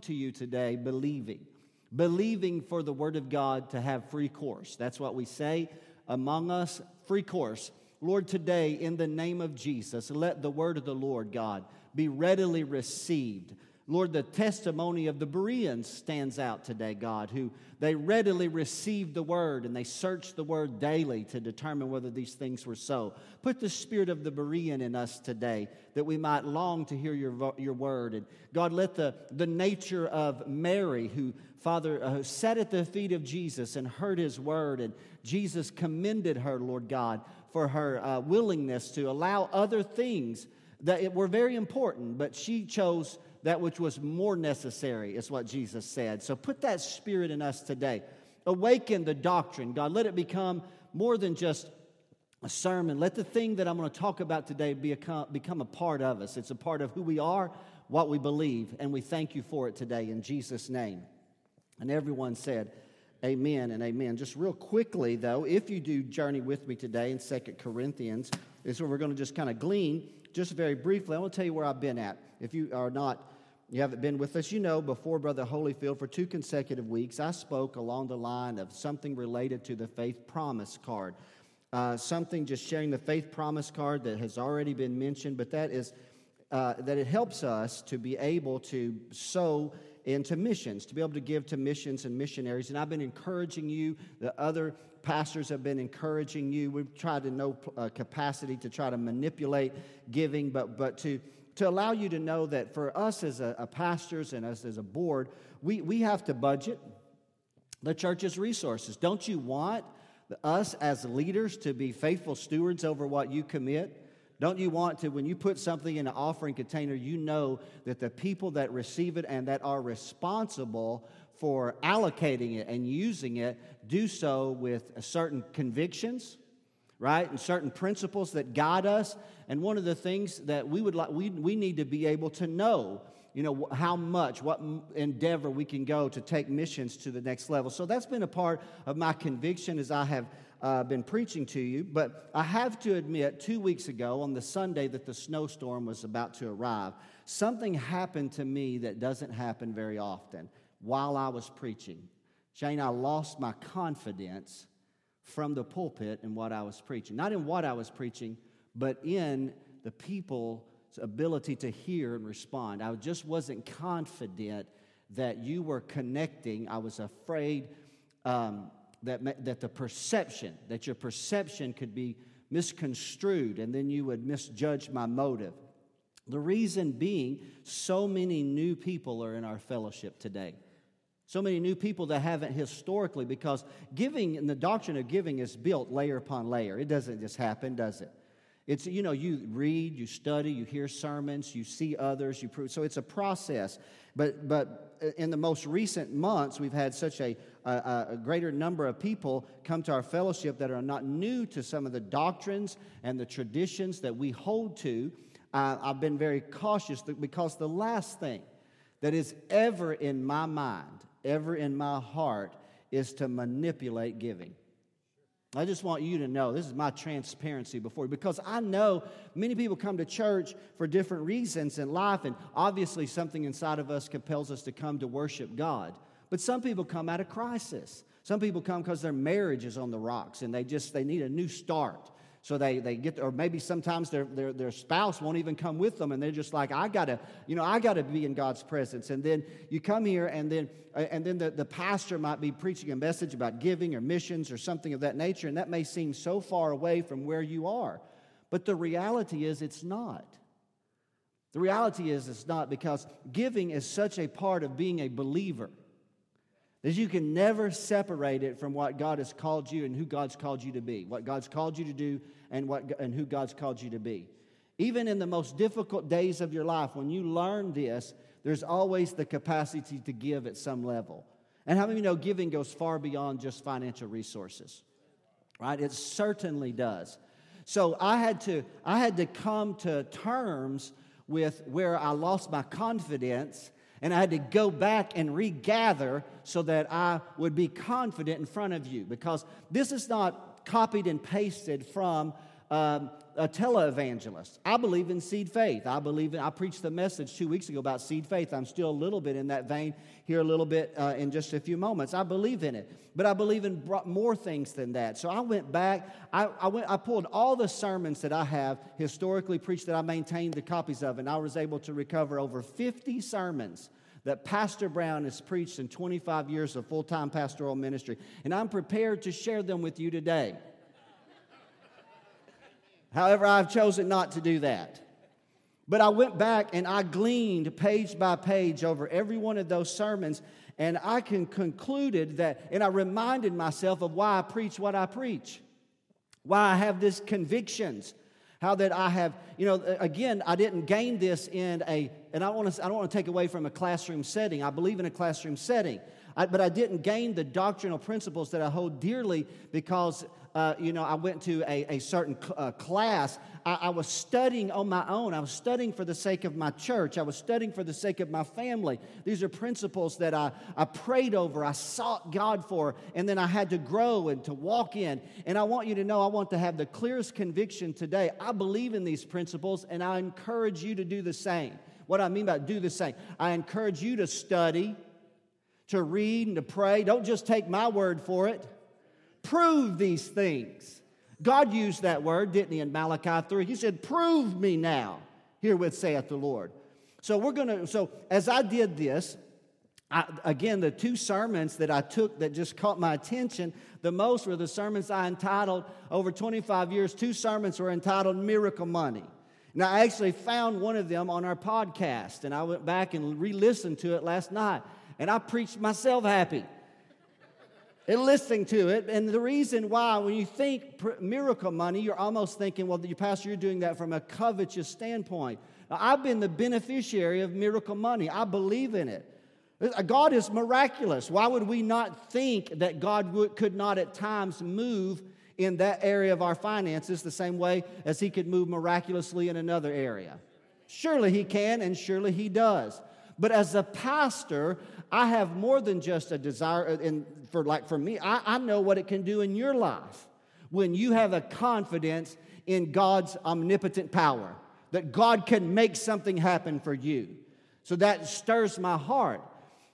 to you today believing, believing for the Word of God to have free course. That's what we say among us free course. Lord, today, in the name of Jesus, let the Word of the Lord, God, be readily received. Lord, the testimony of the Bereans stands out today, God, who they readily received the word and they searched the word daily to determine whether these things were so. Put the spirit of the Berean in us today that we might long to hear your, your word. And God, let the, the nature of Mary, who, Father, uh, sat at the feet of Jesus and heard his word, and Jesus commended her, Lord God, for her uh, willingness to allow other things that were very important, but she chose that which was more necessary, is what Jesus said. So put that spirit in us today. Awaken the doctrine, God. Let it become more than just a sermon. Let the thing that I'm going to talk about today be become a part of us. It's a part of who we are, what we believe, and we thank you for it today in Jesus' name. And everyone said, Amen and amen. Just real quickly, though, if you do journey with me today in Second Corinthians, is where we're going to just kind of glean. Just very briefly, I want to tell you where I've been at. If you are not you haven't been with us, you know, before Brother Holyfield, for two consecutive weeks, I spoke along the line of something related to the faith promise card. Uh, something just sharing the faith promise card that has already been mentioned, but that is uh, that it helps us to be able to sow into missions, to be able to give to missions and missionaries. And I've been encouraging you, the other pastors have been encouraging you. We've tried to know uh, capacity to try to manipulate giving, but, but to to allow you to know that for us as a, a pastors and us as a board, we, we have to budget the church's resources. Don't you want us as leaders to be faithful stewards over what you commit? Don't you want to, when you put something in an offering container, you know that the people that receive it and that are responsible for allocating it and using it do so with certain convictions, right? And certain principles that guide us. And one of the things that we would like, we, we need to be able to know, you know, how much, what endeavor we can go to take missions to the next level. So that's been a part of my conviction as I have uh, been preaching to you. But I have to admit, two weeks ago, on the Sunday that the snowstorm was about to arrive, something happened to me that doesn't happen very often while I was preaching. Shane, I lost my confidence from the pulpit in what I was preaching. Not in what I was preaching, but in the people's ability to hear and respond. I just wasn't confident that you were connecting. I was afraid um, that, that the perception, that your perception could be misconstrued and then you would misjudge my motive. The reason being, so many new people are in our fellowship today. So many new people that haven't historically, because giving and the doctrine of giving is built layer upon layer. It doesn't just happen, does it? It's, you know, you read, you study, you hear sermons, you see others, you prove. So it's a process. But, but in the most recent months, we've had such a, a, a greater number of people come to our fellowship that are not new to some of the doctrines and the traditions that we hold to. Uh, I've been very cautious because the last thing that is ever in my mind ever in my heart is to manipulate giving. I just want you to know this is my transparency before you because I know many people come to church for different reasons in life, and obviously something inside of us compels us to come to worship God. But some people come out of crisis. Some people come because their marriage is on the rocks and they just they need a new start. So they, they get, or maybe sometimes their, their, their spouse won't even come with them and they're just like, I gotta, you know, I gotta be in God's presence. And then you come here and then, uh, and then the, the pastor might be preaching a message about giving or missions or something of that nature. And that may seem so far away from where you are. But the reality is it's not. The reality is it's not because giving is such a part of being a believer that you can never separate it from what God has called you and who God's called you to be, what God's called you to do and, what, and who God's called you to be. Even in the most difficult days of your life, when you learn this, there's always the capacity to give at some level. And how many of you know giving goes far beyond just financial resources? Right? It certainly does. So I had to, I had to come to terms with where I lost my confidence and I had to go back and regather so that I would be confident in front of you. Because this is not copied and pasted from um, a televangelist. I believe in seed faith. I believe in, I preached the message two weeks ago about seed faith. I'm still a little bit in that vein here, a little bit uh, in just a few moments. I believe in it, but I believe in more things than that. So I went back, I, I, went, I pulled all the sermons that I have historically preached that I maintained the copies of, and I was able to recover over 50 sermons that Pastor Brown has preached in 25 years of full time pastoral ministry. And I'm prepared to share them with you today. However, I've chosen not to do that. But I went back and I gleaned page by page over every one of those sermons, and I can concluded that, and I reminded myself of why I preach what I preach, why I have these convictions, how that I have, you know, again, I didn't gain this in a, and I, want to, I don't want to take away from a classroom setting. I believe in a classroom setting. I, but I didn't gain the doctrinal principles that I hold dearly because uh, you know, I went to a, a certain cl- uh, class. I, I, was studying on my own. I was studying for the sake of my church. I was studying for the sake of my family. These are principles that I, I prayed over, I sought God for, and then I had to grow and to walk in. And I want you to know, I want to have the clearest conviction today. I believe in these principles, and I encourage you to do the same. What I mean by do the same, I encourage you to study, to read, and to pray. Don't just take my word for it. Prove these things. God used that word, didn't he, in Malachi 3? He said, Prove me now, herewith saith the Lord. So we're going to, so as I did this, I, again, the two sermons that I took that just caught my attention the most were the sermons I entitled over 25 years. Two sermons were entitled Miracle Money. Now, I actually found one of them on our podcast, and I went back and re listened to it last night, and I preached myself happy and listening to it. And the reason why, when you think miracle money, you're almost thinking, well, you pastor, you're doing that from a covetous standpoint. Now, I've been the beneficiary of miracle money. I believe in it. Uh, God is miraculous. Why would we not think that God would, could not at times move in that area of our finances the same way as He could move miraculously in another area? Surely He can, and surely He does. But as a pastor, I have more than just a desire, uh, and for like for me, I, I know what it can do in your life when you have a confidence in God's omnipotent power, that God can make something happen for you. So that stirs my heart.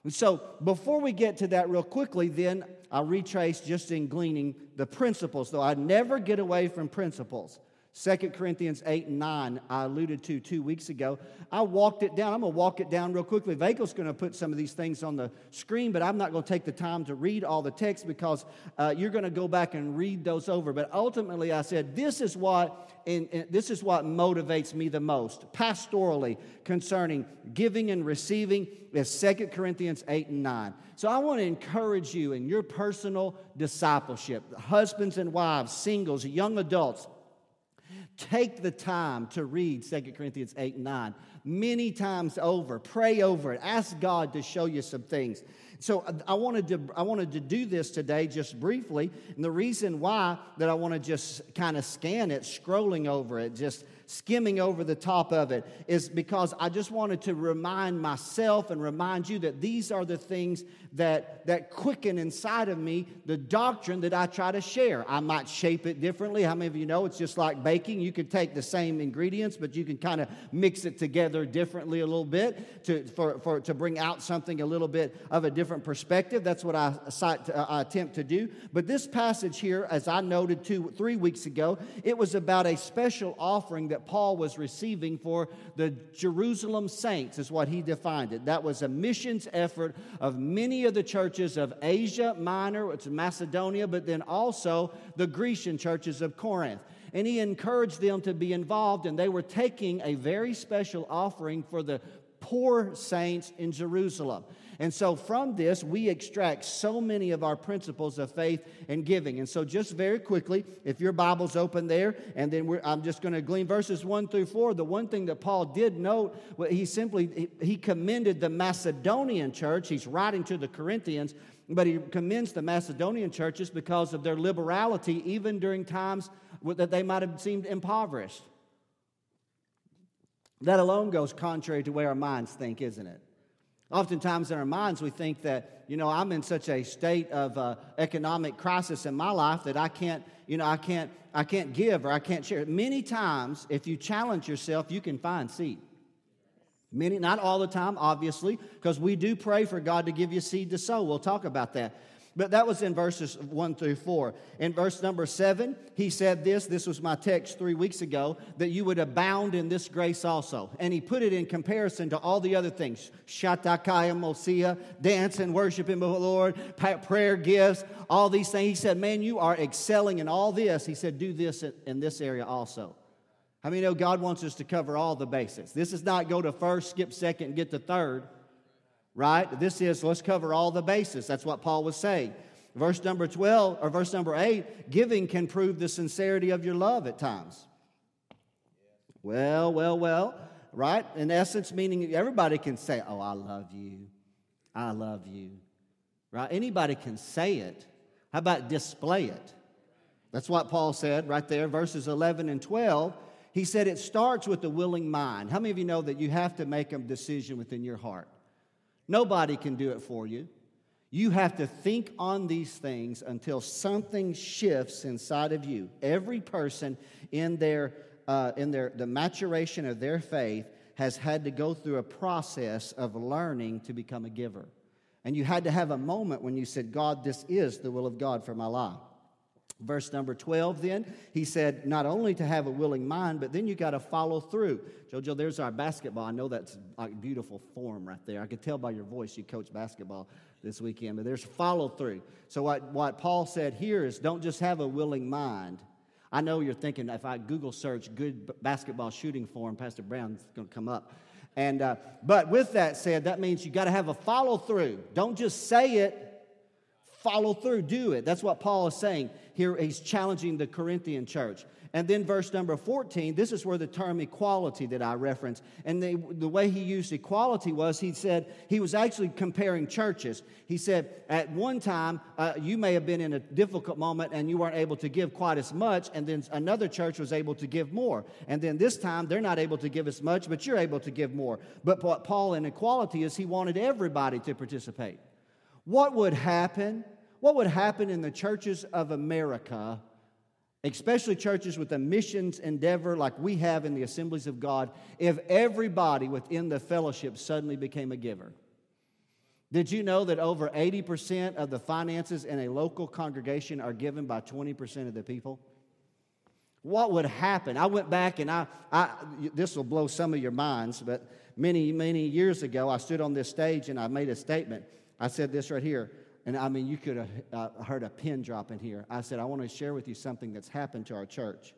And so before we get to that real quickly, then I'll retrace just in gleaning the principles, though I never get away from principles. 2 Corinthians 8 and 9, I alluded to two weeks ago. I walked it down. I'm going to walk it down real quickly. Vagel's going to put some of these things on the screen, but I'm not going to take the time to read all the text because uh, you're going to go back and read those over. But ultimately, I said, this is what, and, and this is what motivates me the most, pastorally, concerning giving and receiving, is 2 Corinthians 8 and 9. So I want to encourage you in your personal discipleship, husbands and wives, singles, young adults, Take the time to read 2 Corinthians 8 and 9 many times over. Pray over it. Ask God to show you some things. So uh, I wanted to I wanted to do this today just briefly. And the reason why that I want to just kind of scan it, scrolling over it, just skimming over the top of it is because I just wanted to remind myself and remind you that these are the things that, that quicken inside of me the doctrine that I try to share. I might shape it differently. How many of you know it's just like baking? You could take the same ingredients, but you can kind of mix it together differently a little bit to, for, for, to bring out something a little bit of a different perspective. That's what I, uh, I attempt to do. But this passage here, as I noted two, three weeks ago, it was about a special offering that Paul was receiving for the Jerusalem saints, is what he defined it. That was a missions effort of many of the churches of Asia Minor, it's Macedonia, but then also the Grecian churches of Corinth. And he encouraged them to be involved, and they were taking a very special offering for the poor saints in Jerusalem. And so from this, we extract so many of our principles of faith and giving. And so, just very quickly, if your Bible's open there, and then I'm just going to glean verses one through four. The one thing that Paul did note, he simply he commended the Macedonian church. He's writing to the Corinthians, but he commends the Macedonian churches because of their liberality, even during times that they might have seemed impoverished. That alone goes contrary to where our minds think, isn't it? Oftentimes in our minds, we think that, you know, I'm in such a state of uh, economic crisis in my life that I can't, you know, I can't, I can't give or I can't share. Many times, if you challenge yourself, you can find seed. Many, not all the time, obviously, because we do pray for God to give you seed to sow. We'll talk about that. But that was in verses 1 through 4. In verse number 7, he said this this was my text three weeks ago that you would abound in this grace also. And he put it in comparison to all the other things Shatakaya, Mosia, dance and worshiping the Lord, prayer gifts, all these things. He said, Man, you are excelling in all this. He said, Do this in this area also. How many know God wants us to cover all the basics? This is not go to first, skip second, get to third right? This is, let's cover all the bases. That's what Paul was saying. Verse number 12, or verse number 8, giving can prove the sincerity of your love at times. Well, well, well, right? In essence, meaning everybody can say, Oh, I love you. I love you. Right? Anybody can say it. How about display it? That's what Paul said right there, verses 11 and 12. He said it starts with the willing mind. How many of you know that you have to make a decision within your heart? Nobody can do it for you. You have to think on these things until something shifts inside of you. Every person in their uh, in their the maturation of their faith has had to go through a process of learning to become a giver. And you had to have a moment when you said, God, this is the will of God for my life. Verse number 12, then, he said, not only to have a willing mind, but then you got to follow through. Jojo, there's our basketball. I know that's a beautiful form right there. I could tell by your voice you coach basketball this weekend, but there's follow through. So, what, what Paul said here is don't just have a willing mind. I know you're thinking if I Google search good basketball shooting form, Pastor Brown's going to come up. And, uh, but with that said, that means you got to have a follow through. Don't just say it, follow through, do it. That's what Paul is saying. Here he's challenging the Corinthian church. And then verse number 14, this is where the term equality that I reference. And the, the way he used equality was he said, he was actually comparing churches. He said, at one time, uh, you may have been in a difficult moment and you weren't able to give quite as much, and then another church was able to give more. And then this time, they're not able to give as much, but you're able to give more. But what Paul in equality is, he wanted everybody to participate. What would happen? What would happen in the churches of America, especially churches with a missions endeavor like we have in the assemblies of God, if everybody within the fellowship suddenly became a giver? Did you know that over 80% of the finances in a local congregation are given by 20% of the people? What would happen? I went back and I, I this will blow some of your minds, but many, many years ago, I stood on this stage and I made a statement. I said this right here. And I mean, you could have uh, heard a pin drop in here. I said, I want to share with you something that's happened to our church.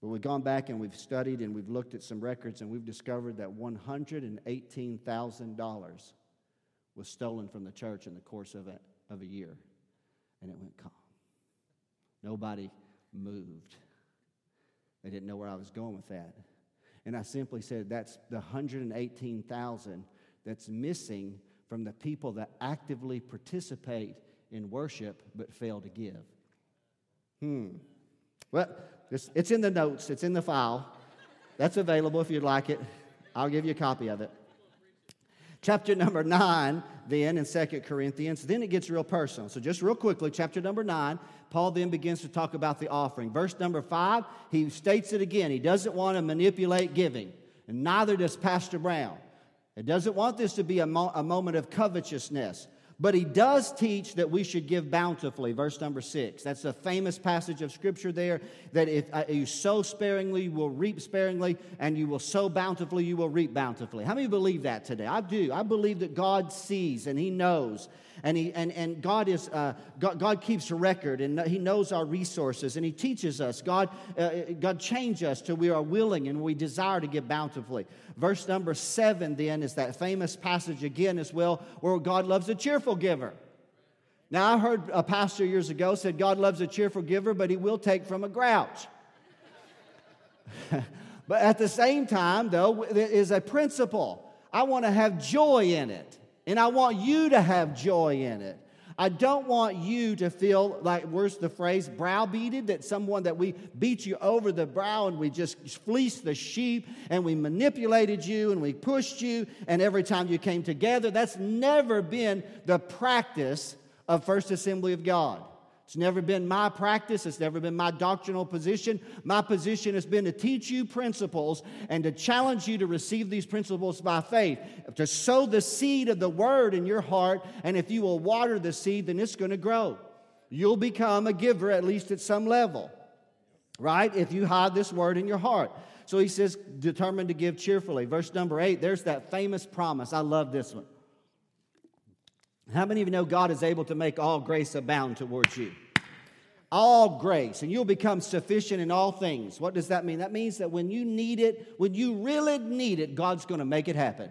But we've gone back and we've studied and we've looked at some records and we've discovered that $118,000 was stolen from the church in the course of a, of a year. And it went calm. Nobody moved. They didn't know where I was going with that. And I simply said, that's the 118,000 that's missing from the people that actively participate in worship but fail to give. Hmm. Well, it's, it's in the notes, it's in the file. That's available if you'd like it. I'll give you a copy of it. Chapter number nine, then in Second Corinthians, then it gets real personal. So, just real quickly, chapter number nine, Paul then begins to talk about the offering. Verse number five, he states it again. He doesn't want to manipulate giving, and neither does Pastor Brown. It doesn't want this to be a, mo- a moment of covetousness. But he does teach that we should give bountifully, verse number six. That's a famous passage of scripture there that if uh, you sow sparingly, you will reap sparingly, and you will sow bountifully, you will reap bountifully. How many believe that today? I do. I believe that God sees and he knows and, he, and, and God, is, uh, God, God, keeps a record and He knows our resources and He teaches us. God, uh, God change us till we are willing and we desire to give bountifully. Verse number seven, then, is that famous passage again as well where God loves a cheerful giver. Now, I heard a pastor years ago said God loves a cheerful giver, but He will take from a grouch. but at the same time, though, there is a principle. I want to have joy in it. And I want you to have joy in it. I don't want you to feel like, where's the phrase, browbeated? That someone that we beat you over the brow and we just fleeced the sheep and we manipulated you and we pushed you and every time you came together. That's never been the practice of First Assembly of God. It's never been my practice. It's never been my doctrinal position. My position has been to teach you principles and to challenge you to receive these principles by faith, to sow the seed of the word in your heart. And if you will water the seed, then it's going to grow. You'll become a giver, at least at some level, right? If you hide this word in your heart. So he says, determined to give cheerfully. Verse number eight, there's that famous promise. I love this one. How many of you know God is able to make all grace abound towards you? All grace, and you'll become sufficient in all things. What does that mean? That means that when you need it, when you really need it, God's going to make it happen.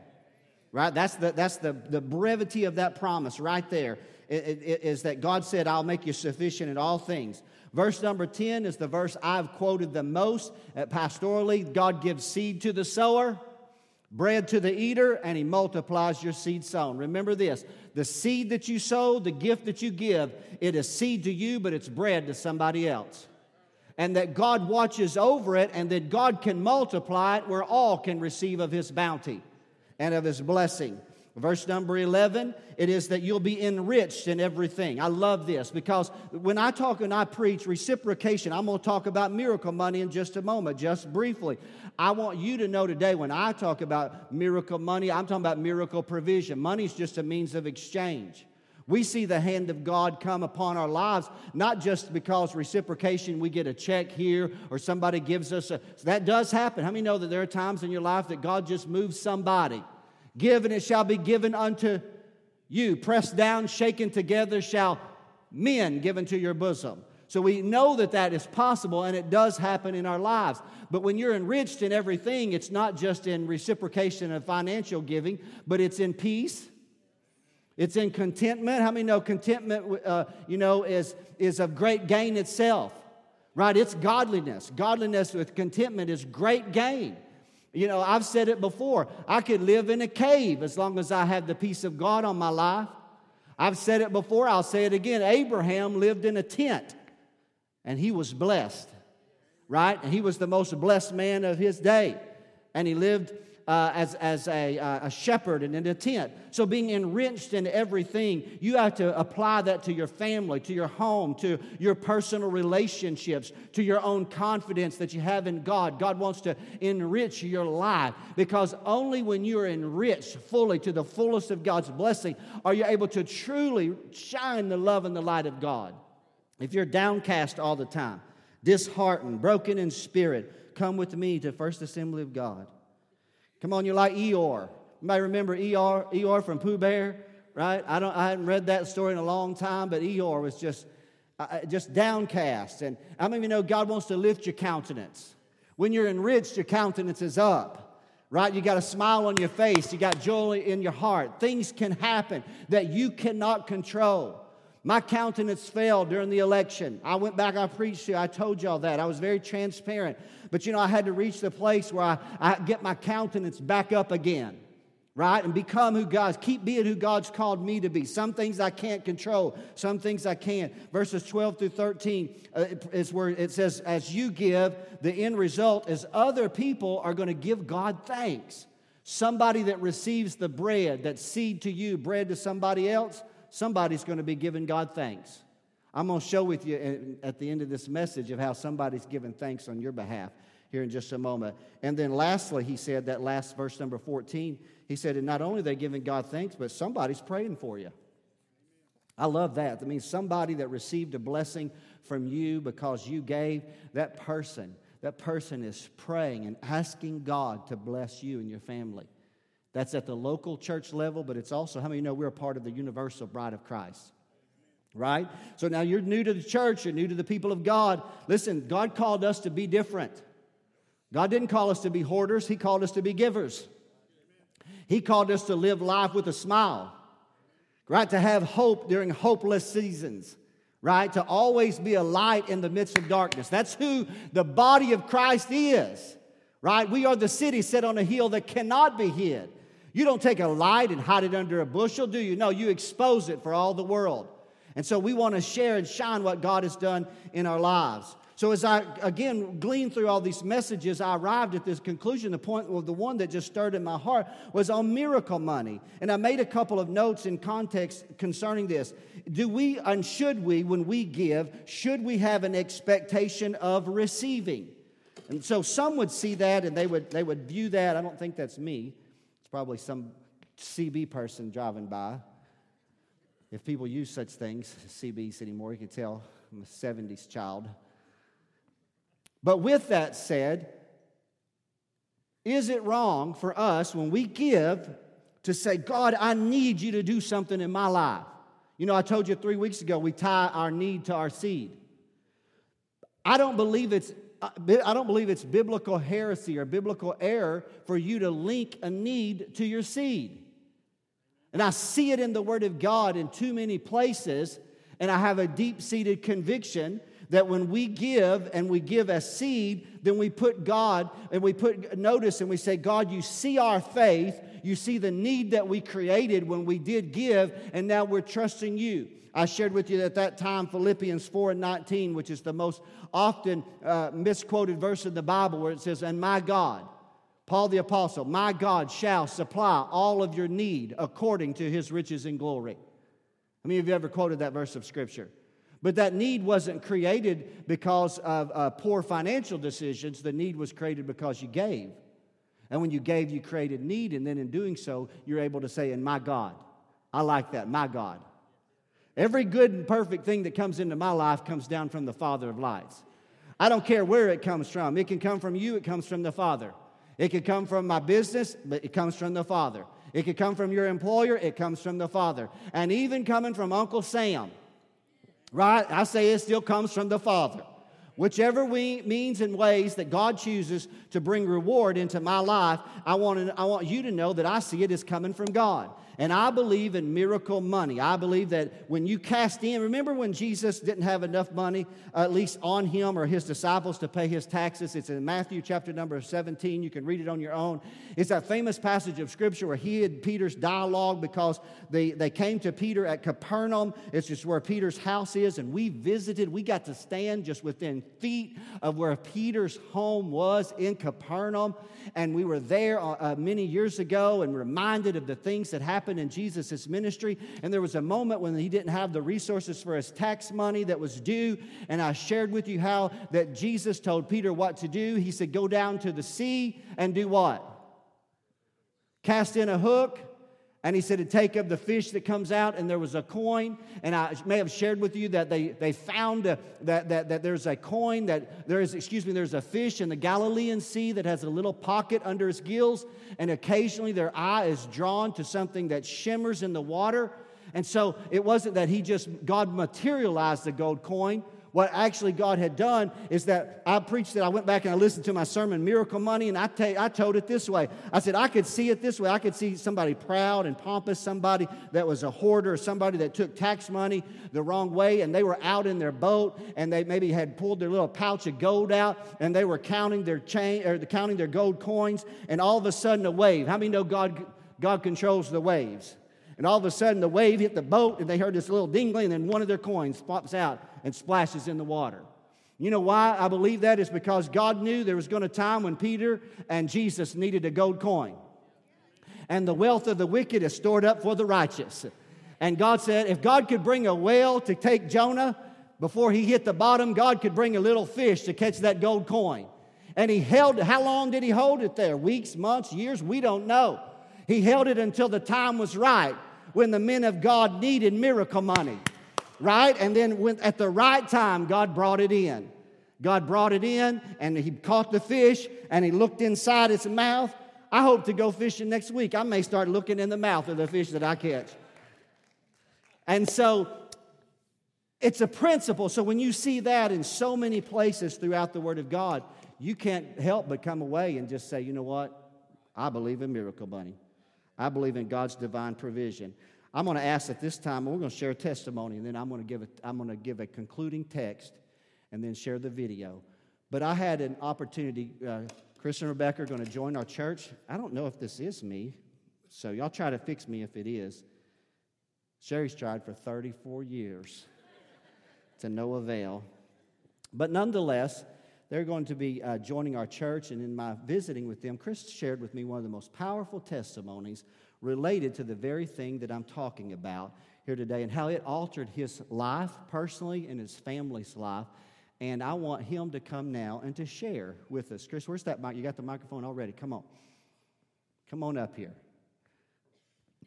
Right? That's the, that's the, the brevity of that promise right there. It, it, is that God said, I'll make you sufficient in all things. Verse number 10 is the verse I've quoted the most uh, pastorally. God gives seed to the sower bread to the eater, and he multiplies your seed sown. Remember this the seed that you sow, the gift that you give, it is seed to you, but it's bread to somebody else. And that God watches over it, and that God can multiply it where all can receive of his bounty and of his blessing. Verse number 11, it is that you'll be enriched in everything. I love this because when I talk and I preach reciprocation, I'm going to talk about miracle money in just a moment, just briefly. I want you to know today when I talk about miracle money, I'm talking about miracle provision. Money is just a means of exchange. We see the hand of God come upon our lives, not just because reciprocation, we get a check here or somebody gives us a. That does happen. How many know that there are times in your life that God just moves somebody? Give and it shall be given unto you. Pressed down, shaken together, shall men give into your bosom. So we know that that is possible and it does happen in our lives. But when you're enriched in everything, it's not just in reciprocation of financial giving, but it's in peace. It's in contentment. How many know contentment, uh, you know, is, is of great gain itself, right? It's godliness. Godliness with contentment is great gain. You know, I've said it before. I could live in a cave as long as I have the peace of God on my life. I've said it before, I'll say it again. Abraham lived in a tent and he was blessed, right? And he was the most blessed man of his day. And he lived uh, as, as a, uh, a shepherd and in a tent. So, being enriched in everything, you have to apply that to your family, to your home, to your personal relationships, to your own confidence that you have in God. God wants to enrich your life because only when you are enriched fully to the fullest of God's blessing are you able to truly shine the love and the light of God. If you're downcast all the time, disheartened, broken in spirit, come with me to First Assembly of God. Come on, you're like Eeyore. Might remember Eeyore, Eeyore from Pooh Bear, right? I, don't, I hadn't read that story in a long time, but Eeyore was just, uh, uh just downcast. And I mean, you know God wants to lift your countenance? When you're enriched, your countenance is up, right? You got a smile on your face, you got joy in your heart. Things can happen that you cannot control. My countenance fell during the election. I went back, I preached to you, I told y'all that. I was very transparent. But you know, I had to reach the place where I, I get my countenance back up again, right? And become who God's, keep being who God's called me to be. Some things I can't control, some things I can. Verses 12 through 13 uh, is where it says, As you give, the end result is other people are going to give God thanks. Somebody that receives the bread, that seed to you, bread to somebody else, somebody's going to be giving God thanks. I'm going to show with you at the end of this message of how somebody's giving thanks on your behalf here in just a moment. And then lastly, he said that last verse number 14, he said, and not only are they giving God thanks, but somebody's praying for you. I love that. That means somebody that received a blessing from you because you gave, that person, that person is praying and asking God to bless you and your family. That's at the local church level, but it's also, how many you know we're a part of the universal bride of Christ? Right? So now you're new to the church, you're new to the people of God. Listen, God called us to be different. God didn't call us to be hoarders, He called us to be givers. He called us to live life with a smile, right? To have hope during hopeless seasons, right? To always be a light in the midst of darkness. That's who the body of Christ is, right? We are the city set on a hill that cannot be hid. You don't take a light and hide it under a bushel, do you? No, you expose it for all the world. And so we want to share and shine what God has done in our lives. So as I again gleaned through all these messages, I arrived at this conclusion. The point, well, the one that just stirred in my heart was on miracle money. And I made a couple of notes in context concerning this. Do we and should we, when we give, should we have an expectation of receiving? And so some would see that and they would they would view that. I don't think that's me. It's probably some CB person driving by. If people use such things, CBs anymore, you can tell I'm a 70s child. But with that said, is it wrong for us when we give to say, God, I need you to do something in my life? You know, I told you three weeks ago we tie our need to our seed. I don't believe it's I don't believe it's biblical heresy or biblical error for you to link a need to your seed. And I see it in the Word of God in too many places, and I have a deep seated conviction that when we give and we give a seed, then we put God and we put notice and we say, God, you see our faith, you see the need that we created when we did give, and now we're trusting you. I shared with you at that time Philippians 4 and 19, which is the most often uh, misquoted verse in the Bible, where it says, And my God, Paul the Apostle, my God shall supply all of your need according to his riches and glory. How many of you ever quoted that verse of Scripture? But that need wasn't created because of uh, poor financial decisions. The need was created because you gave. And when you gave, you created need. And then in doing so, you're able to say, And my God. I like that, my God. Every good and perfect thing that comes into my life comes down from the Father of lights. I don't care where it comes from. It can come from you, it comes from the Father. It could come from my business, but it comes from the Father. It could come from your employer, it comes from the Father. And even coming from Uncle Sam, right? I say it still comes from the Father. Whichever we, means and ways that God chooses to bring reward into my life, I want, to, I want you to know that I see it as coming from God. And I believe in miracle money. I believe that when you cast in, remember when Jesus didn't have enough money, at least on him or his disciples, to pay his taxes? It's in Matthew chapter number 17. You can read it on your own. It's that famous passage of scripture where he and Peter's dialogue because they, they came to Peter at Capernaum. It's just where Peter's house is. And we visited, we got to stand just within feet of where Peter's home was in Capernaum. And we were there uh, uh many years ago and reminded of the things that happened happened in Jesus' ministry. And there was a moment when he didn't have the resources for his tax money that was due. And I shared with you how that Jesus told Peter what to do. He said, Go down to the sea and do what? Cast in a hook and he said to take of the fish that comes out, and there was a coin. And I may have shared with you that they, they found a, that, that, that there's a coin, that there is, excuse me, there's a fish in the Galilean Sea that has a little pocket under its gills, and occasionally their eye is drawn to something that shimmers in the water. And so it wasn't that he just, God materialized the gold coin, what actually God had done is that I preached it. I went back and I listened to my sermon, Miracle Money, and I, t- I told it this way. I said, I could see it this way. I could see somebody proud and pompous, somebody that was a hoarder, somebody that took tax money the wrong way, and they were out in their boat and they maybe had pulled their little pouch of gold out and they were counting their chain or counting their gold coins, and all of a sudden a wave. How many know God, God controls the waves? And all of a sudden, the wave hit the boat, and they heard this little dingling, and then one of their coins pops out and splashes in the water. You know why I believe that is because God knew there was going to time when Peter and Jesus needed a gold coin. And the wealth of the wicked is stored up for the righteous. And God said, if God could bring a whale to take Jonah before he hit the bottom, God could bring a little fish to catch that gold coin. And he held, how long did he hold it there? Weeks, months, years? We don't know. He held it until the time was right when the men of God needed miracle money, right? And then when, at the right time, God brought it in. God brought it in and he caught the fish and he looked inside its mouth. I hope to go fishing next week. I may start looking in the mouth of the fish that I catch. And so it's a principle. So when you see that in so many places throughout the Word of God, you can't help but come away and just say, you know what? I believe in miracle money. I believe in God's divine provision. I'm going to ask at this time, we're going to share a testimony, and then I'm going to give a, I'm going to give a concluding text and then share the video. But I had an opportunity. Uh, Chris and Rebecca are going to join our church. I don't know if this is me, so y'all try to fix me if it is. Sherry's tried for 34 years to no avail. But nonetheless, they're going to be uh, joining our church, and in my visiting with them, Chris shared with me one of the most powerful testimonies related to the very thing that I'm talking about here today and how it altered his life personally and his family's life. And I want him to come now and to share with us. Chris, where's that mic? You got the microphone already. Come on. Come on up here.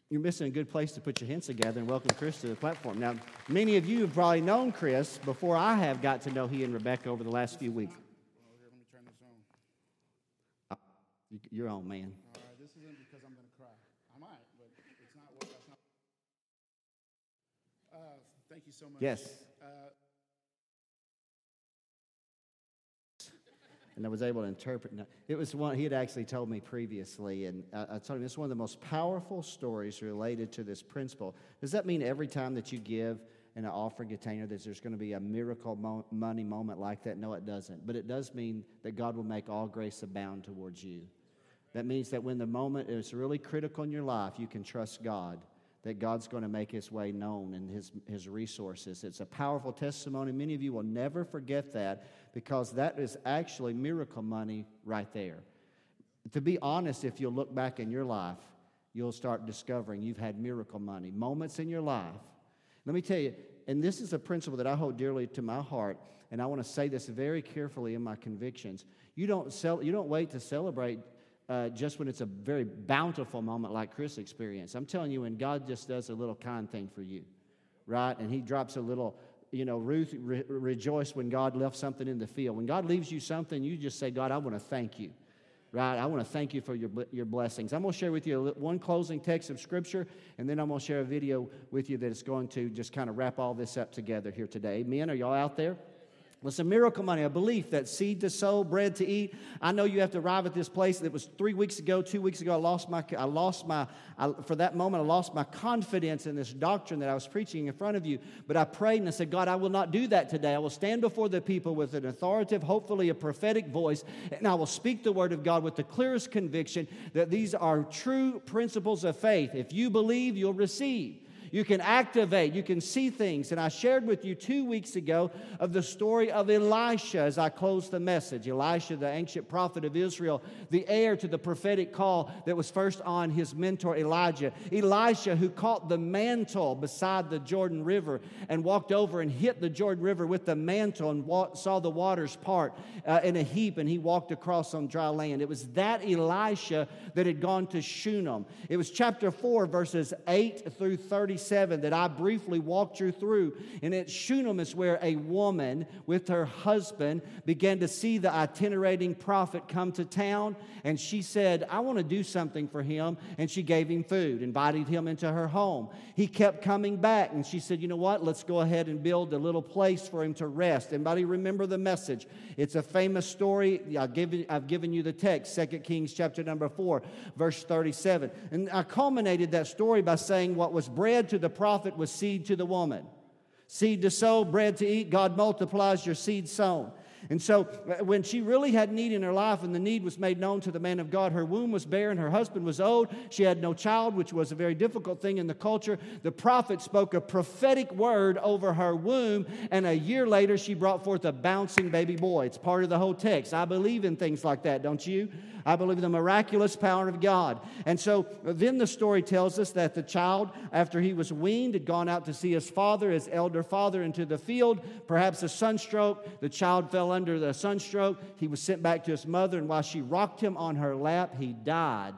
You're missing a good place to put your hands together and welcome Chris to the platform. Now, many of you have probably known Chris before I have got to know he and Rebecca over the last few weeks. Uh, you're on, man. this isn't because I'm going to cry. I might, but it's not. That's not. Uh, thank you so much. Yes. Uh, and I was able to interpret. It was one he had actually told me previously, and I, I told him this is one of the most powerful stories related to this principle. Does that mean every time that you give in an offering container that there's going to be a miracle mo- money moment like that? No, it doesn't. But it does mean that God will make all grace abound towards you. That means that when the moment is really critical in your life, you can trust God that God's going to make his way known and his, his resources. It's a powerful testimony. Many of you will never forget that because that is actually miracle money right there. To be honest, if you'll look back in your life, you'll start discovering you've had miracle money, moments in your life. Let me tell you, and this is a principle that I hold dearly to my heart, and I want to say this very carefully in my convictions. You don't, sell, you don't wait to celebrate uh, just when it's a very bountiful moment like Chris experienced. I'm telling you, when God just does a little kind thing for you, right? And He drops a little, you know, Ruth re- rejoiced when God left something in the field. When God leaves you something, you just say, God, I want to thank you. Right? I want to thank you for your, your blessings. I'm going to share with you one closing text of Scripture, and then I'm going to share a video with you that is going to just kind of wrap all this up together here today. Amen. Are y'all out there? It's a miracle money, a belief that seed to sow, bread to eat. I know you have to arrive at this place. It was three weeks ago, two weeks ago. I lost my, I lost my, I, for that moment, I lost my confidence in this doctrine that I was preaching in front of you. But I prayed and I said, God, I will not do that today. I will stand before the people with an authoritative, hopefully a prophetic voice, and I will speak the word of God with the clearest conviction that these are true principles of faith. If you believe, you'll receive. You can activate, you can see things. And I shared with you two weeks ago of the story of Elisha as I closed the message. Elisha, the ancient prophet of Israel, the heir to the prophetic call that was first on his mentor Elijah. Elisha, who caught the mantle beside the Jordan River and walked over and hit the Jordan River with the mantle and saw the waters part uh, in a heap, and he walked across on dry land. It was that Elisha that had gone to Shunem. It was chapter 4, verses 8 through 36 37 that I briefly walked you through. And at Shunem is where a woman with her husband began to see the itinerating prophet come to town. And she said, I want to do something for him. And she gave him food, invited him into her home. He kept coming back. And she said, You know what? Let's go ahead and build a little place for him to rest. Anybody remember the message? It's a famous story. I've given, I've given you the text, 2 Kings chapter number 4, verse 37. And I culminated that story by saying what was bread to the prophet was seed to the woman. Seed to sow, bread to eat, God multiplies your seed sown. And so, uh, when she really had need in her life and the need was made known to the man of God, her womb was barren, her husband was old, she had no child, which was a very difficult thing in the culture. The prophet spoke a prophetic word over her womb, and a year later, she brought forth a bouncing baby boy. It's part of the whole text. I believe in things like that, don't you? I believe in the miraculous power of God. And so, then the story tells us that the child, after he was weaned, had gone out to see his father, his elder father, into the field. Perhaps a sunstroke. The child fell under the sunstroke. He was sent back to his mother, and while she rocked him on her lap, he died.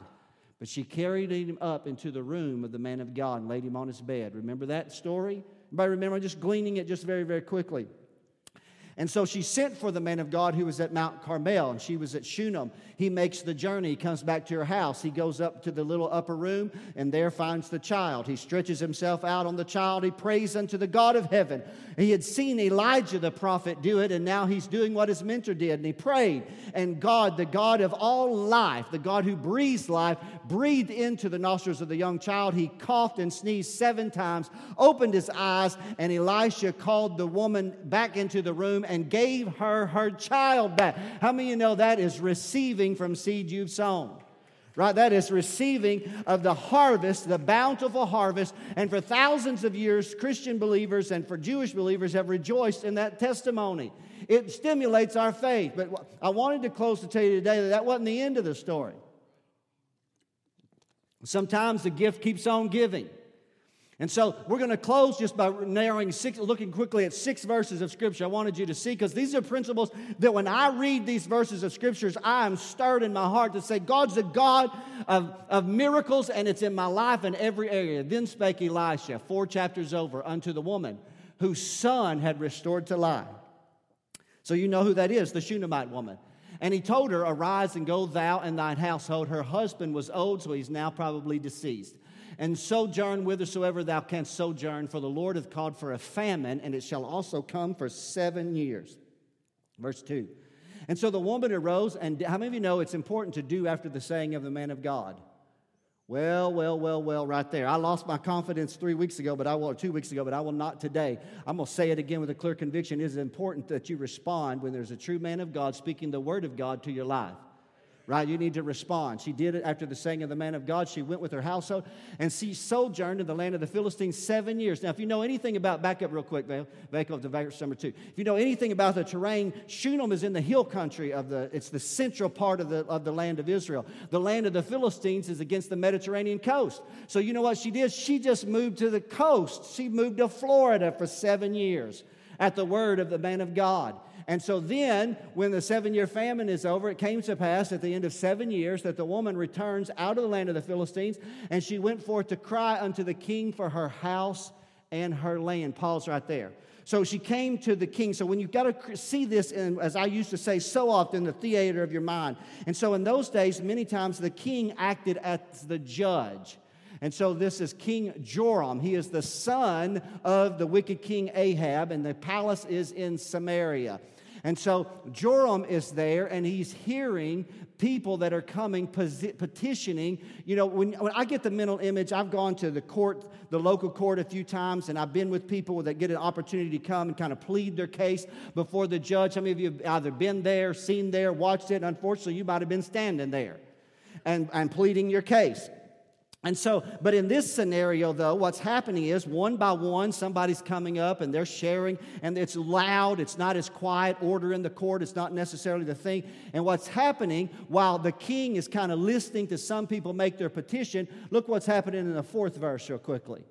But she carried him up into the room of the man of God and laid him on his bed. Remember that story? Everybody remember? I'm Just gleaning it just very, very quickly. And so she sent for the man of God who was at Mount Carmel, and she was at Shunem. He makes the journey. He comes back to her house. He goes up to the little upper room, and there finds the child. He stretches himself out on the child. He prays unto the God of heaven. He had seen Elijah the prophet do it, and now he's doing what his mentor did. And he prayed, and God, the God of all life, the God who breathes life, breathed into the nostrils of the young child. He coughed and sneezed seven times, opened his eyes, and Elisha called the woman back into the room and gave her her child back. How many of you know that is receiving from seed you've sown? Right? That is receiving of the harvest, the bountiful harvest. And for thousands of years, Christian believers and for Jewish believers have rejoiced in that testimony. It stimulates our faith. But I wanted to close to tell you today that that wasn't the end of the story. Sometimes the gift keeps on giving. And so we're going to close just by narrowing six, looking quickly at six verses of Scripture I wanted you to see, because these are principles that when I read these verses of Scriptures, I am stirred in my heart to say, God's a God of, of miracles, and it's in my life in every area. Then spake Elisha, four chapters over, unto the woman whose son had restored to life. So you know who that is, the Shunammite woman. And he told her, Arise and go thou and thine household. Her husband was old, so he's now probably deceased. And sojourn whithersoever thou canst sojourn, for the Lord hath called for a famine, and it shall also come for seven years. Verse 2. And so the woman arose, and how many of you know it's important to do after the saying of the man of God? Well, well, well, well, right there. I lost my confidence three weeks ago, but I will, two weeks ago, but I will not today. I'm going to say it again with a clear conviction. It is important that you respond when there's a true man of God speaking the word of God to your life right? You need to respond. She did it after the saying of the man of God. She went with her household and she sojourned in the land of the Philistines seven years. Now, if you know anything about, back up real quick, back up to verse number two. If you know anything about the terrain, Shunem is in the hill country of the, it's the central part of the, of the land of Israel. The land of the Philistines is against the Mediterranean coast. So you know what she did? She just moved to the coast. She moved to Florida for seven years at the word of the man of God. And so then, when the seven year famine is over, it came to pass at the end of seven years that the woman returns out of the land of the Philistines, and she went forth to cry unto the king for her house and her land. Paul's right there. So she came to the king. So when you've got to see this, in, as I used to say so often, the theater of your mind. And so in those days, many times the king acted as the judge. And so this is King Joram. He is the son of the wicked king Ahab, and the palace is in Samaria. And so Joram is there and he's hearing people that are coming petitioning. You know, when, when I get the mental image, I've gone to the court, the local court a few times, and I've been with people that get an opportunity to come and kind of plead their case before the judge. How many of you have either been there, seen there, watched it? Unfortunately, you might have been standing there and, and pleading your case. And so, but in this scenario, though, what's happening is one by one, somebody's coming up and they're sharing, and it's loud, it's not as quiet, order in the court, it's not necessarily the thing. And what's happening while the king is kind of listening to some people make their petition, look what's happening in the fourth verse, real quickly.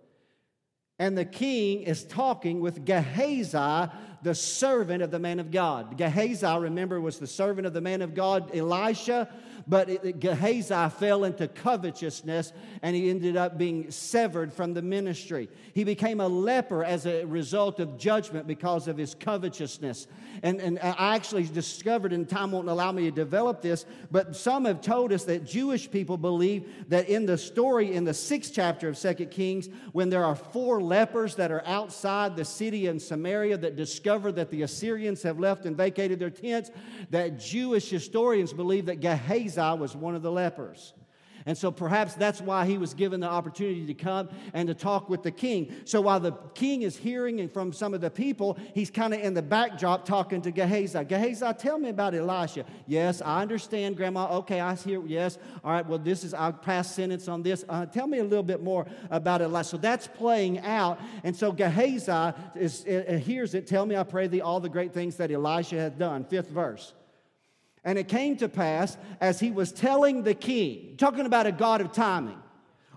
And the king is talking with Gehazi, the servant of the man of God. Gehazi, remember, was the servant of the man of God, Elisha but Gehazi fell into covetousness and he ended up being severed from the ministry. He became a leper as a result of judgment because of his covetousness. And, and I actually discovered, and time won't allow me to develop this, but some have told us that Jewish people believe that in the story in the sixth chapter of Second Kings, when there are four lepers that are outside the city in Samaria that discover that the Assyrians have left and vacated their tents, that Jewish historians believe that Gehazi was one of the lepers. And so perhaps that's why he was given the opportunity to come and to talk with the king. So while the king is hearing from some of the people, he's kind of in the backdrop talking to Gehazi. Gehazi, tell me about Elisha. Yes, I understand, Grandma. Okay, I hear. Yes. All right, well, this is, I'll pass sentence on this. Uh, tell me a little bit more about Elisha. So that's playing out. And so Gehazi is, uh, hears it. Tell me, I pray thee, all the great things that Elisha hath done. Fifth verse. And it came to pass as he was telling the king, talking about a God of timing.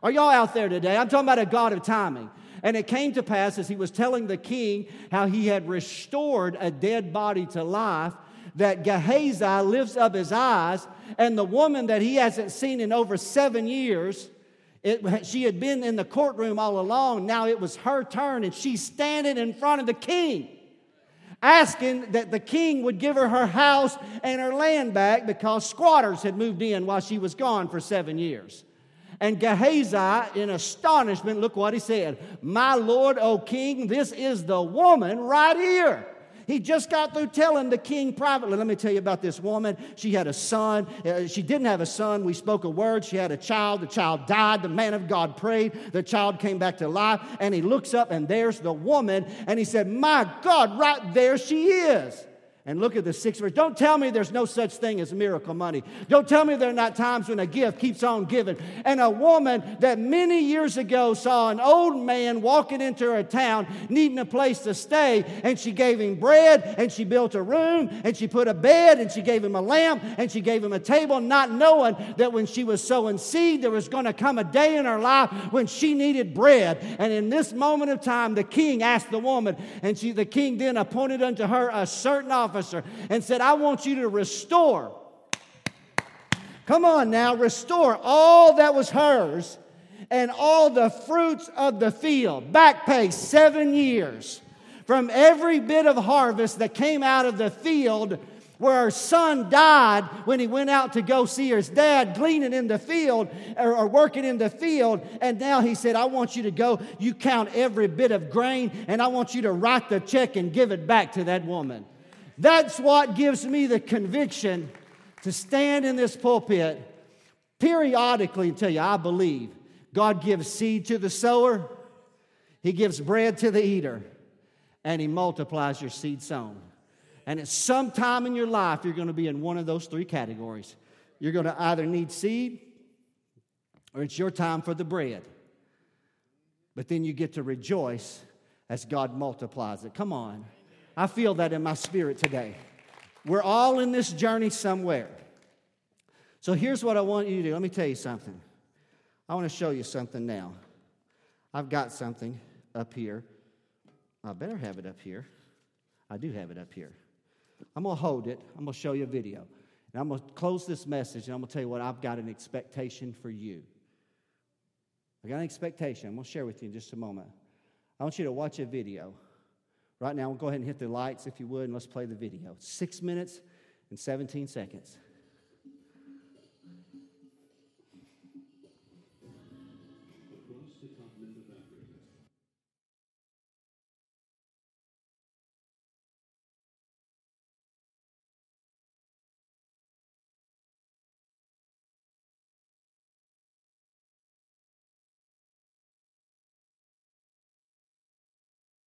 Are y'all out there today? I'm talking about a God of timing. And it came to pass as he was telling the king how he had restored a dead body to life that Gehazi lifts up his eyes, and the woman that he hasn't seen in over seven years, it, she had been in the courtroom all along. Now it was her turn, and she's standing in front of the king asking that the king would give her her house and her land back because squatters had moved in while she was gone for seven years. And Gehazi, in astonishment, look what he said My lord, O king, this is the woman right here. He just got through telling the king privately. Let me tell you about this woman. She had a son. Uh, she didn't have a son. We spoke a word. She had a child. The child died. The man of God prayed. The child came back to life. And he looks up, and there's the woman. And he said, My God, right there she is. And look at the sixth verse. Don't tell me there's no such thing as miracle money. Don't tell me there are not times when a gift keeps on giving. And a woman that many years ago saw an old man walking into her town needing a place to stay, and she gave him bread, and she built a room, and she put a bed, and she gave him a lamp, and she gave him a table, not knowing that when she was sowing seed, there was going to come a day in her life when she needed bread. And in this moment of time, the king asked the woman, and she, the king then appointed unto her a certain office officer and said, I want you to restore. Come on now, restore all that was hers and all the fruits of the field. Back pay seven years from every bit of harvest that came out of the field where her son died when he went out to go see his dad gleaning in the field or, or, working in the field. And now he said, I want you to go, you count every bit of grain, and I want you to write the check and give it back to that woman. That's what gives me the conviction to stand in this pulpit periodically and tell you, I believe God gives seed to the sower, He gives bread to the eater, and He multiplies your seed sown. And at some time in your life, you're going to be in one of those three categories. You're going to either need seed or it's your time for the bread. But then you get to rejoice as God multiplies it. Come on. I feel that in my spirit today. We're all in this journey somewhere. So here's what I want you to do. Let me tell you something. I want to show you something now. I've got something up here. I better have it up here. I do have it up here. I'm going to hold it. I'm going to show you a video. And I'm going to close this message and I'm going to tell you what I've got an expectation for you. I got an expectation. I'm going to share with you in just a moment. I want you to watch a video. Right now, we'll go ahead and hit the lights if you would, and let's play the video. Six minutes and 17 seconds.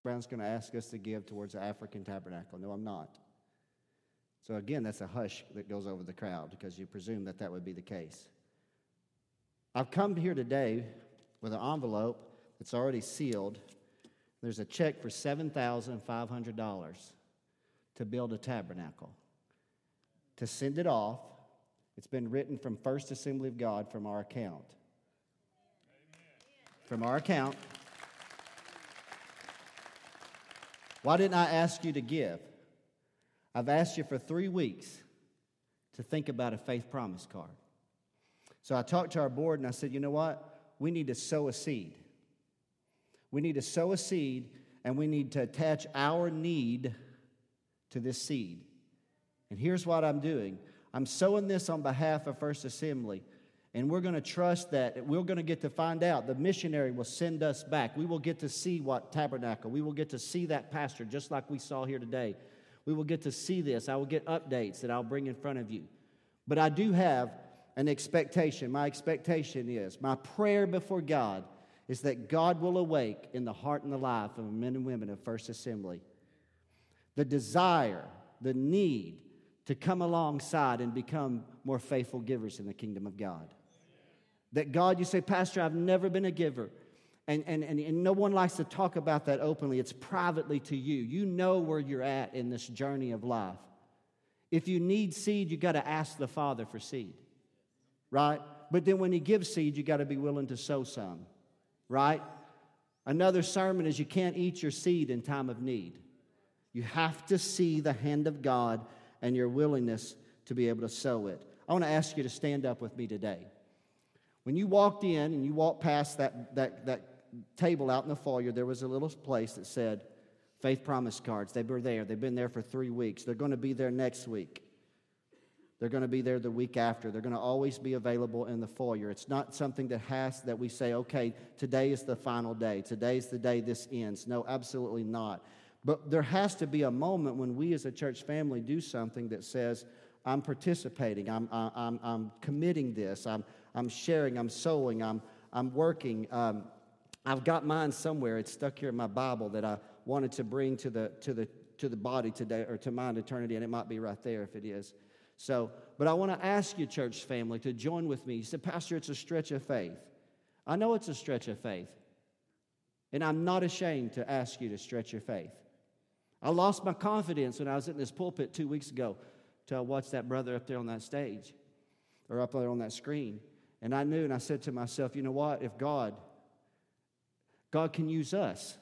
Brown's going to ask us to give towards the African tabernacle. No, I'm not. So again, that's a hush that goes over the crowd because you presume that that would be the case. I've come here today with an envelope that's already sealed. There's a check for $7,500 to build a tabernacle. To send it off, it's been written from First Assembly of God from our account. From our account. Why didn't I ask you to give? I've asked you for three weeks to think about a faith promise card. So I talked to our board and I said, you know what? We need to sow a seed. We need to sow a seed and we need to attach our need to this seed. And here's what I'm doing I'm sowing this on behalf of First Assembly and we're going to trust that we're going to get to find out. The missionary will send us back. We will get to see what tabernacle. We will get to see that pastor just like we saw here today. We will get to see this. I will get updates that I'll bring in front of you. But I do have an expectation. My expectation is, my prayer before God is that God will awake in the heart and the life of men and women of First Assembly the desire, the need to come alongside and become more faithful givers in the kingdom of God. That God, you say, Pastor, I've never been a giver. And, and, and, and, no one likes to talk about that openly. It's privately to you. You know where you're at in this journey of life. If you need seed, you got to ask the Father for seed, right? But then when He gives seed, you got to be willing to sow some, right? Another sermon is you can't eat your seed in time of need. You have to see the hand of God and your willingness to be able to sow it. I want to ask you to stand up with me today. When you walked in and you walked past that, that, that table out in the foyer, there was a little place that said, Faith Promise Cards. They were there. They've been there for three weeks. They're going to be there next week. They're going to be there the week after. They're going to always be available in the foyer. It's not something that has that we say, okay, today is the final day. Today's the day this ends. No, absolutely not. But there has to be a moment when we as a church family do something that says, I'm participating, I'm, I'm, I'm committing this, I'm, I'm sharing, I'm sowing, I'm, I'm working. Um, I've got mine somewhere. It's stuck here in my Bible that I wanted to bring to the, to the to the body today or to mind eternity, and it might be right there if it is. So, but I want to ask you, church family, to join with me. You said, Pastor, it's a stretch of faith. I know it's a stretch of faith. And I'm not ashamed to ask you to stretch your faith. I lost my confidence when I was in this pulpit two weeks ago till I watched that brother up there on that stage or up there on that screen. And I knew and I said to myself, you know what? If God, God can use us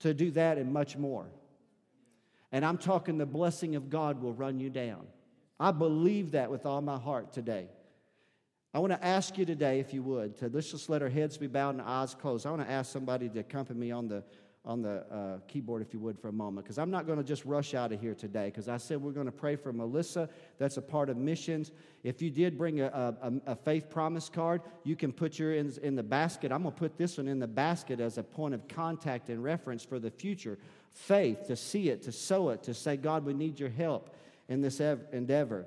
to do that and much more. And I'm talking the blessing of God will run you down. I believe that with all my heart today. I want to ask you today, if you would, to let's just let our heads be bowed and eyes closed. I want to ask somebody to accompany me on the on the uh, keyboard, if you would, for a moment, because I'm not going to just rush out of here today. Because I said we're going to pray for Melissa. That's a part of missions. If you did bring a, a, a faith promise card, you can put your in, in the basket. I'm going to put this one in the basket as a point of contact and reference for the future. Faith to see it, to sow it, to say, God, we need your help in this endeavor.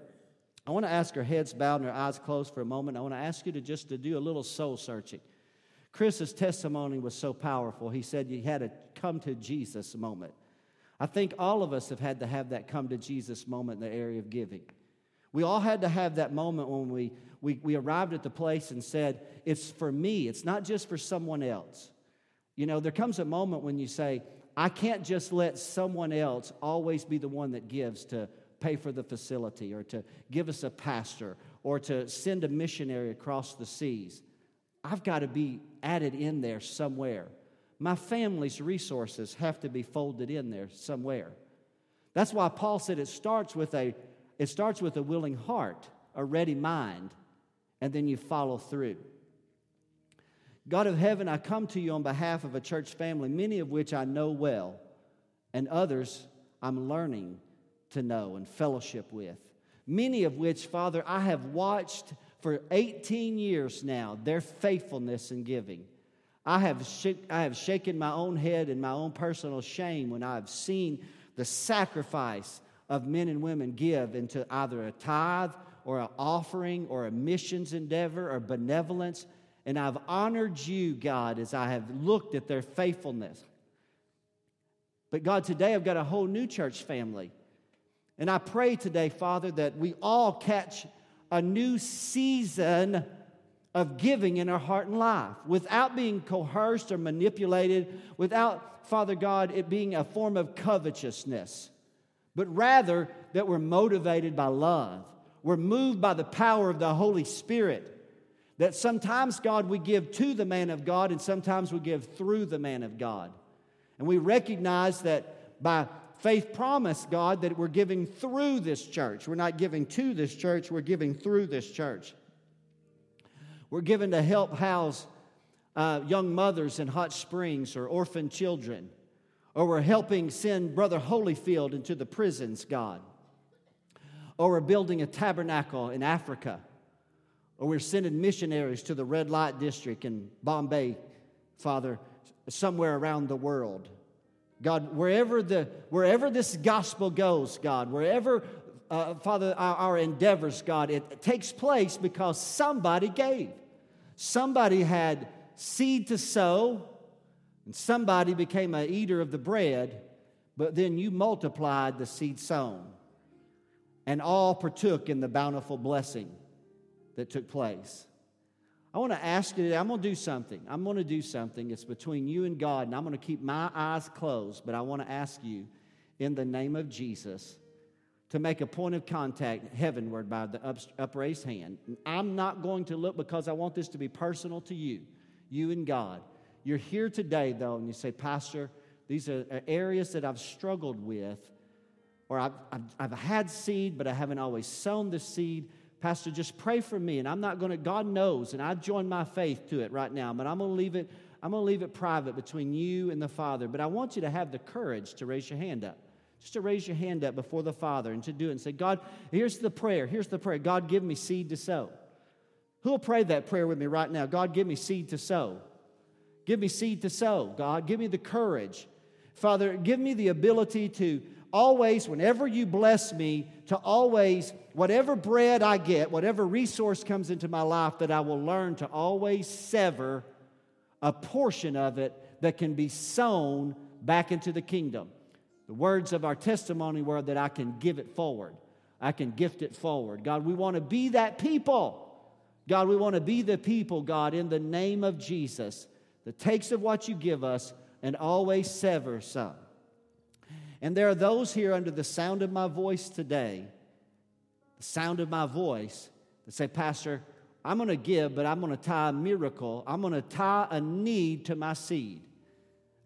I want to ask our heads bowed and our eyes closed for a moment. I want to ask you to just to do a little soul searching. Chris's testimony was so powerful. He said he had a come to Jesus moment. I think all of us have had to have that come to Jesus moment in the area of giving. We all had to have that moment when we, we, we arrived at the place and said, It's for me, it's not just for someone else. You know, there comes a moment when you say, I can't just let someone else always be the one that gives to pay for the facility or to give us a pastor or to send a missionary across the seas. I've got to be added in there somewhere. My family's resources have to be folded in there somewhere. That's why Paul said it starts with a it starts with a willing heart, a ready mind, and then you follow through. God of heaven, I come to you on behalf of a church family, many of which I know well, and others I'm learning to know and fellowship with. Many of which, Father, I have watched for 18 years now their faithfulness in giving. I have, sh- I have shaken my own head in my own personal shame when I've seen the sacrifice of men and women give into either a tithe or an offering or a missions endeavor or benevolence. And I've honored you, God, as I have looked at their faithfulness. But God, today I've got a whole new church family and I pray today, Father, that we all catch a new season of giving in our heart and life without being coerced or manipulated, without, Father God, it being a form of covetousness, but rather that we're motivated by love. We're moved by the power of the Holy Spirit. That sometimes, God, we give to the man of God and sometimes we give through the man of God. And we recognize that by faith promise, God, that we're giving through this church. We're not giving to this church, we're giving through this church. We're given to help house uh, young mothers in hot springs or orphan children. Or we're helping send Brother Holyfield into the prisons, God. Or we're building a tabernacle in Africa. Or we're sending missionaries to the red light district in Bombay, Father, somewhere around the world. God, wherever, the, wherever this gospel goes, God, wherever, uh, Father, our, our endeavors, God, it, it takes place because somebody gave. Somebody had seed to sow, and somebody became an eater of the bread, but then you multiplied the seed sown. And all partook in the bountiful blessing that took place. I want to ask you today, I'm going to do something. I'm going to do something. It's between you and God, and I'm going to keep my eyes closed, but I want to ask you, in the name of Jesus, to make a point of contact heavenward by the up, upraised hand. I'm not going to look because I want this to be personal to you, you and God. You're here today, though, and you say, Pastor, these are uh, areas that I've struggled with, or I've, I've, I've had seed, but I haven't always sown the seed. Pastor, just pray for me. And I'm not going to, God knows, and I've joined my faith to it right now, but I'm going to leave it, I'm going to leave it private between you and the Father. But I want you to have the courage to raise your hand up. Just to raise your hand up before the Father and to do it and say, God, here's the prayer. Here's the prayer. God, give me seed to sow. Who'll pray that prayer with me right now? God, give me seed to sow. Give me seed to sow. God, give me the courage. Father, give me the ability to always, whenever you bless me, to always, whatever bread I get, whatever resource comes into my life, that I will learn to always sever a portion of it that can be sown back into the kingdom. The words of our testimony were that I can give it forward. I can gift it forward. God, we want to be that people. God, we want to be the people, God, in the name of Jesus, that takes of what you give us and always severs some. And there are those here under the sound of my voice today, the sound of my voice, that say, Pastor, I'm going to give, but I'm going to tie a miracle. I'm going to tie a need to my seed.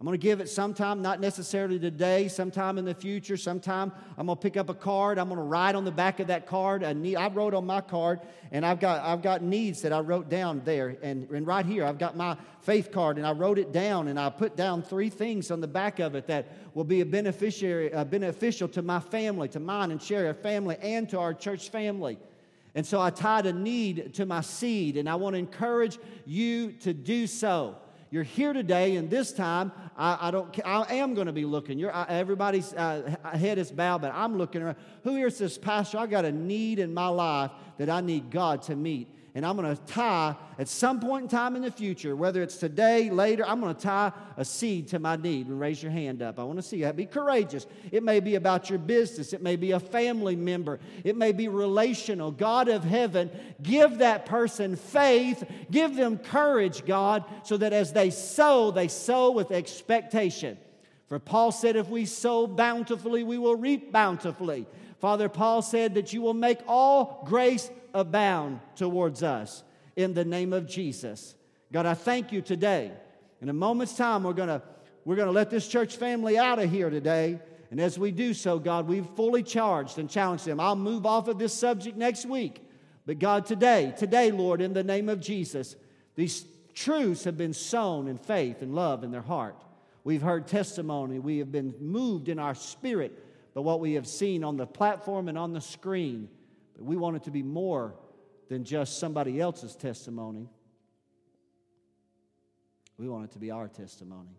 I'm going to give it sometime, not necessarily today, sometime in the future. Sometime I'm going to pick up a card. I'm going to write on the back of that card. A need, I wrote on my card, and I've got, I've got needs that I wrote down there. And, and right here, I've got my faith card, and I wrote it down, and I put down three things on the back of it that will be a beneficiary, uh, beneficial to my family, to mine and share our family, and to our church family. And so I tied a need to my seed, and I want to encourage you to do so. You're here today, and this time I, I don't. I am going to be looking. You're, I, everybody's uh, head is bowed, but I'm looking around. Who here says, Pastor? I got a need in my life that I need God to meet and I'm going to tie at some point in time in the future, whether it's today, later, I'm going to tie a seed to my need. And raise your hand up. I want to see you. Be courageous. It may be about your business, it may be a family member, it may be relational. God of heaven, give that person faith, give them courage, God, so that as they sow, they sow with expectation. For Paul said, if we sow bountifully, we will reap bountifully. Father, Paul said that you will make all grace abound towards us in the name of Jesus. God, I thank you today. In a moment's time, we're going to we're going to let this church family out of here today. And as we do so, God, we've fully charged and challenged them. I'll move off of this subject next week. But God, today, today, Lord, in the name of Jesus, these truths have been sown in faith and love in their heart. We've heard testimony. We have been moved in our spirit by what we have seen on the platform and on the screen. But we want it to be more than just somebody else's testimony. We want it to be our testimony.